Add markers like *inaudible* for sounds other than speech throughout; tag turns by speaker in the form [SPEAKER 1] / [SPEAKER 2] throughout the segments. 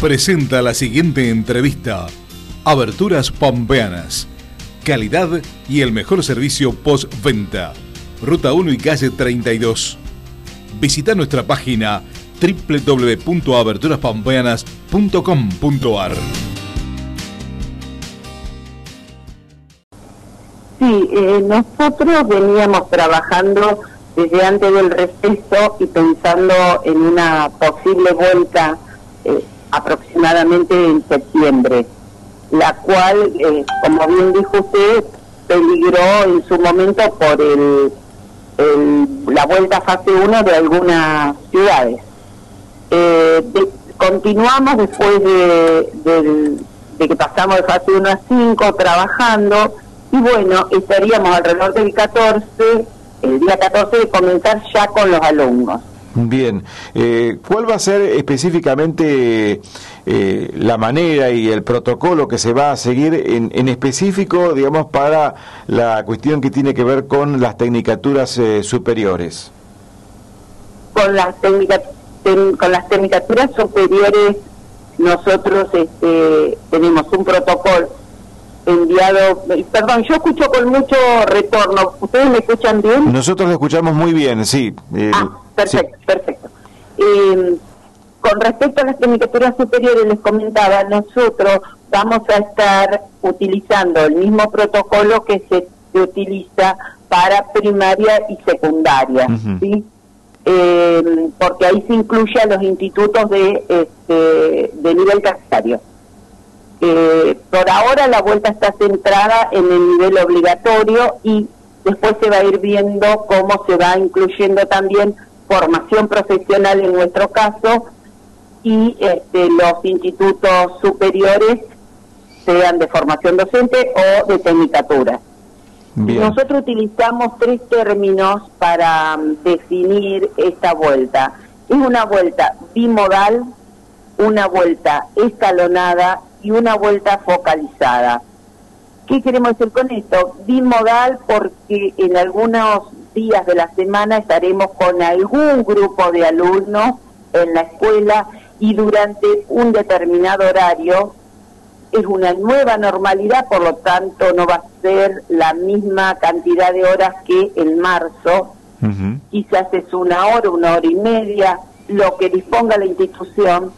[SPEAKER 1] presenta la siguiente entrevista. Aberturas Pampeanas. Calidad y el mejor servicio postventa. Ruta 1 y calle 32. Visita nuestra página www.aberturaspampeanas.com.ar.
[SPEAKER 2] Sí, eh, nosotros veníamos trabajando desde antes del receso y pensando en una posible vuelta eh, aproximadamente en septiembre, la cual, eh, como bien dijo usted, peligró en su momento por el, la vuelta fase 1 de algunas ciudades. continuamos después de, de que pasamos de fase 1 a 5 trabajando y bueno, estaríamos alrededor del 14, el día 14 de comenzar ya con los alumnos.
[SPEAKER 3] Bien, eh, ¿cuál va a ser específicamente eh, la manera y el protocolo que se va a seguir en, en, específico, digamos, para la cuestión que tiene que ver con las tecnicaturas eh, superiores?
[SPEAKER 2] Con las, con las tecnicaturas superiores nosotros este, tenemos un protocolo enviado. Perdón, yo escucho con mucho retorno. ¿Ustedes me escuchan bien?
[SPEAKER 3] Nosotros lo escuchamos muy bien, sí.
[SPEAKER 2] Ah, perfecto, perfecto. Eh, con respecto a las tecnicaturas superiores, les comentaba, nosotros vamos a estar utilizando el mismo protocolo que se, utiliza para primaria y secundaria, ¿sí? Eh, porque ahí se incluye a los institutos de, este, de nivel terciario. Eh, por ahora la vuelta está centrada en el nivel obligatorio y después se va a ir viendo cómo se va incluyendo también formación profesional en nuestro caso y este, los institutos superiores sean de formación docente o de tecnicatura. Nosotros utilizamos tres términos para um, definir esta vuelta. Es una vuelta bimodal, una vuelta escalonada y una vuelta focalizada. ¿Qué queremos decir con esto? Bimodal porque en algunos días de la semana estaremos con algún grupo de alumnos en la escuela y durante un determinado horario es una nueva normalidad, por lo tanto no va a ser la misma cantidad de horas que en marzo. Quizás es una hora, una hora y media, lo que disponga la institución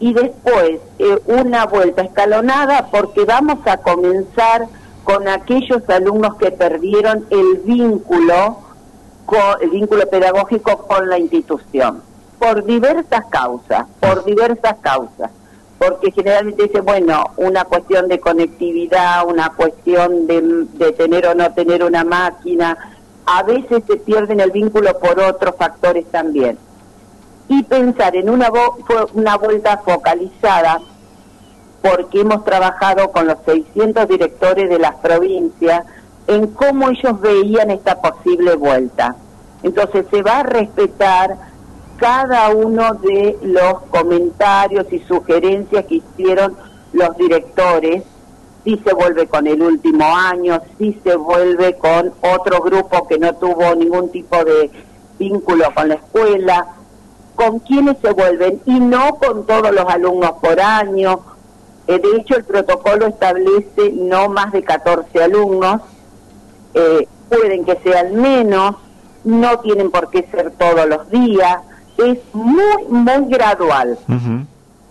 [SPEAKER 2] y después eh, una vuelta escalonada porque vamos a comenzar con aquellos alumnos que perdieron el vínculo con, el vínculo pedagógico con la institución por diversas causas, por diversas causas, porque generalmente dice, bueno, una cuestión de conectividad, una cuestión de, de tener o no tener una máquina, a veces se pierden el vínculo por otros factores también. Y pensar en una, una vuelta focalizada, porque hemos trabajado con los 600 directores de las provincias en cómo ellos veían esta posible vuelta. Entonces se va a respetar cada uno de los comentarios y sugerencias que hicieron los directores, si se vuelve con el último año, si se vuelve con otro grupo que no tuvo ningún tipo de vínculo con la escuela, con quienes se vuelven y no con todos los alumnos por año. Eh, de hecho, el protocolo establece no más de 14 alumnos, eh, pueden que sean menos, no tienen por qué ser todos los días, es muy, muy gradual.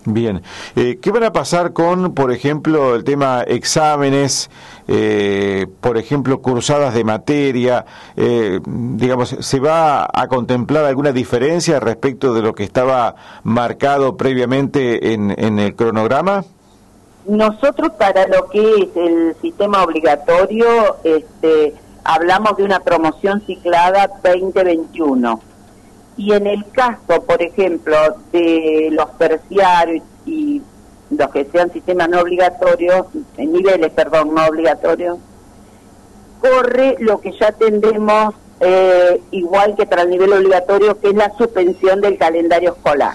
[SPEAKER 3] Bien. Eh, ¿Qué van a pasar con, por ejemplo, el tema exámenes, eh, por ejemplo, cursadas de materia? Eh, digamos, ¿se va a contemplar alguna diferencia respecto de lo que estaba marcado previamente en, en el cronograma?
[SPEAKER 2] Nosotros para lo que es el sistema obligatorio, este, hablamos de una promoción ciclada 2021 y en el caso, por ejemplo, de los terciarios y los que sean sistemas no obligatorios, en niveles, perdón, no obligatorios, corre lo que ya tendremos eh, igual que para el nivel obligatorio, que es la suspensión del calendario escolar.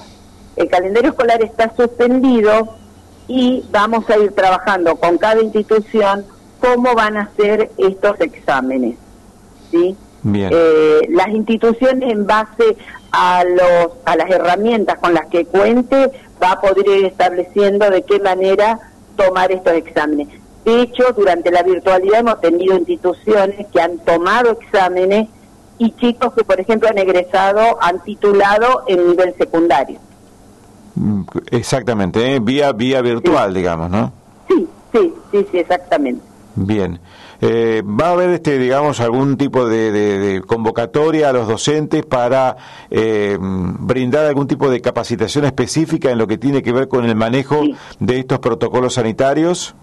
[SPEAKER 2] El calendario escolar está suspendido y vamos a ir trabajando con cada institución cómo van a ser estos exámenes. ¿sí? Eh, las instituciones en base a, los, a las herramientas con las que cuente va a poder ir estableciendo de qué manera tomar estos exámenes. De hecho, durante la virtualidad hemos tenido instituciones que han tomado exámenes y chicos que, por ejemplo, han egresado, han titulado en nivel secundario.
[SPEAKER 3] Exactamente, ¿eh? vía vía virtual, digamos, ¿no?
[SPEAKER 2] Sí, sí, sí, sí, exactamente.
[SPEAKER 3] Bien. Eh, ¿Va a haber, este, digamos, algún tipo de, convocatoria a los docentes para eh, brindar algún tipo de capacitación específica en lo que tiene que ver con el manejo de estos protocolos sanitarios?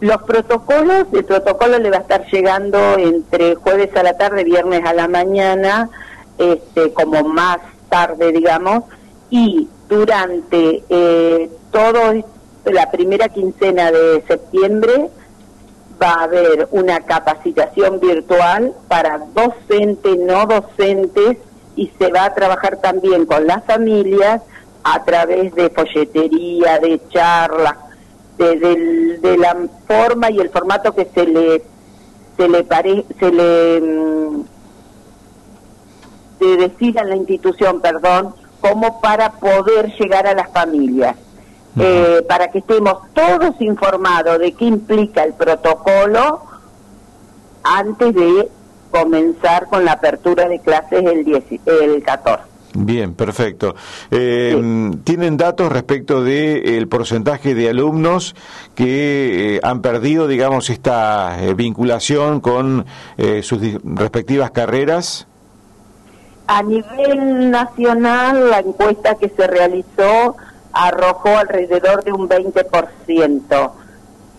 [SPEAKER 2] Los protocolos, el protocolo le va a estar llegando entre jueves a la tarde, viernes a la mañana, este, como más tarde, digamos, y durante eh, todo la primera quincena de septiembre va a haber una capacitación virtual para docentes, no docentes, y se va a trabajar también con las familias a través de folletería, de charlas, de, la forma y el formato que se le se le pare, se le mm, se decida en la institución, perdón, como para poder llegar a las familias. Eh, para que estemos todos informados de qué implica el protocolo antes de comenzar con la apertura de clases el, 10, el 14.
[SPEAKER 3] Bien, perfecto. Eh, ¿Tienen datos respecto del porcentaje de alumnos que eh, han perdido, digamos, esta vinculación con sus respectivas carreras?
[SPEAKER 2] A nivel nacional, la encuesta que se realizó arrojó alrededor de un 20%.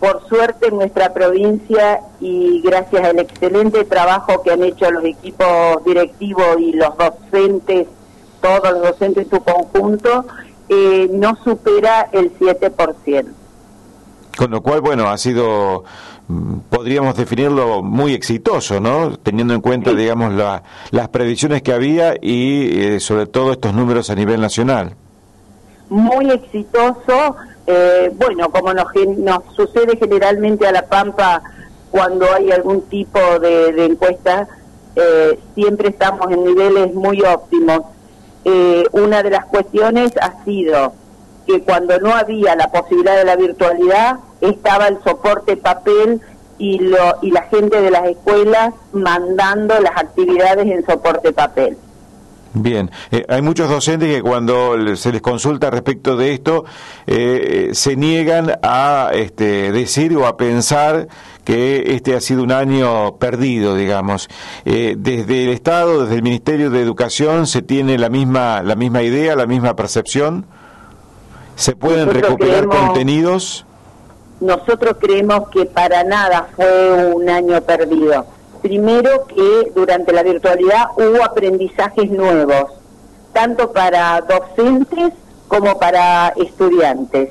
[SPEAKER 2] Por suerte en nuestra provincia y gracias al excelente trabajo que han hecho los equipos directivos y los docentes, todos los docentes en su conjunto, eh, no supera el 7%.
[SPEAKER 3] Con lo cual, bueno, ha sido, podríamos definirlo muy exitoso, ¿no? Teniendo en cuenta, digamos, las previsiones que había y eh, sobre todo estos números a nivel nacional
[SPEAKER 2] muy exitoso. Eh, bueno, como nos, nos sucede generalmente a La Pampa cuando hay algún tipo de, encuesta, eh, siempre estamos en niveles muy óptimos. Eh, una de las cuestiones ha sido que cuando no había la posibilidad de la virtualidad, estaba el soporte papel y, lo, y la gente de las escuelas mandando las actividades en soporte papel.
[SPEAKER 3] Bien, eh, hay muchos docentes que cuando se les consulta respecto de esto eh, se niegan a este, decir o a pensar que este ha sido un año perdido, digamos. Eh, desde el Estado, desde el Ministerio de Educación, se tiene la misma la misma idea, la misma percepción. Se pueden recuperar contenidos.
[SPEAKER 2] Nosotros creemos que para nada fue un año perdido Primero que durante la virtualidad hubo aprendizajes nuevos, tanto para docentes como para estudiantes,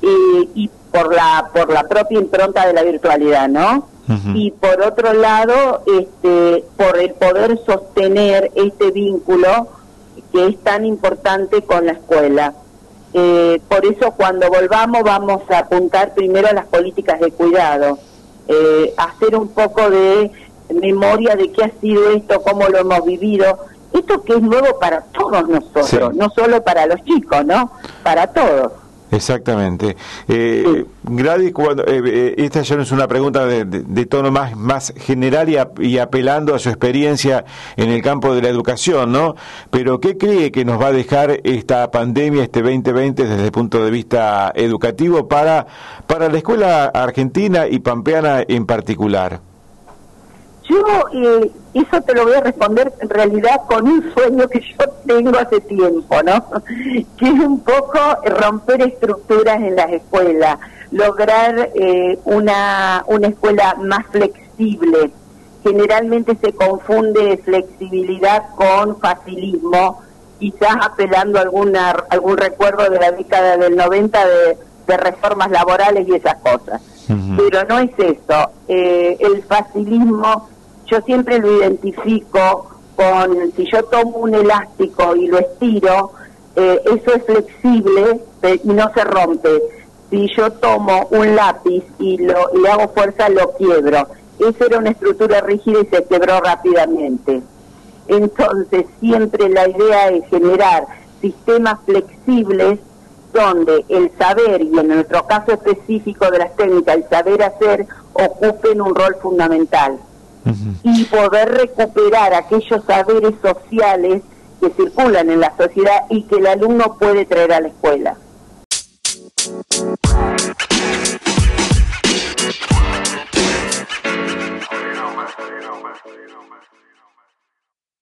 [SPEAKER 2] y, por la por la propia impronta de la virtualidad, ¿no? Y por otro lado, este, por el poder sostener este vínculo que es tan importante con la escuela. Eh, por eso cuando volvamos vamos a apuntar primero a las políticas de cuidado, eh, hacer un poco de memoria de qué ha sido esto, cómo lo hemos vivido. Esto que es nuevo para todos nosotros, no solo para los chicos, ¿no? Para todos.
[SPEAKER 3] Exactamente. Eh, Gladys, cuando, eh, eh, esta ya no es una pregunta de, tono más, más general y, apelando a su experiencia en el campo de la educación, ¿no? Pero ¿qué cree que nos va a dejar esta pandemia, este 2020, desde el punto de vista educativo para, para la escuela argentina y pampeana en particular?
[SPEAKER 2] Yo eh, eso te lo voy a responder en realidad con un sueño que yo tengo hace tiempo, ¿no? *laughs* Que es un poco romper estructuras en las escuelas, lograr eh, una, una escuela más flexible. Generalmente se confunde flexibilidad con facilismo, quizás apelando a alguna, algún recuerdo de la década del 90 de, reformas laborales y esas cosas. Pero no es eso. Eh, el facilismo yo siempre lo identifico con, si yo tomo un elástico y lo estiro, eh, eso es flexible y no se rompe. Si yo tomo un lápiz y, lo, le hago fuerza, lo quiebro. Esa era una estructura rígida y se quebró rápidamente. Entonces, siempre la idea es generar sistemas flexibles donde el saber, y en nuestro caso específico de las técnicas, el saber hacer, ocupen un rol fundamental. Y poder recuperar aquellos saberes sociales que circulan en la sociedad y que el alumno puede traer a la escuela.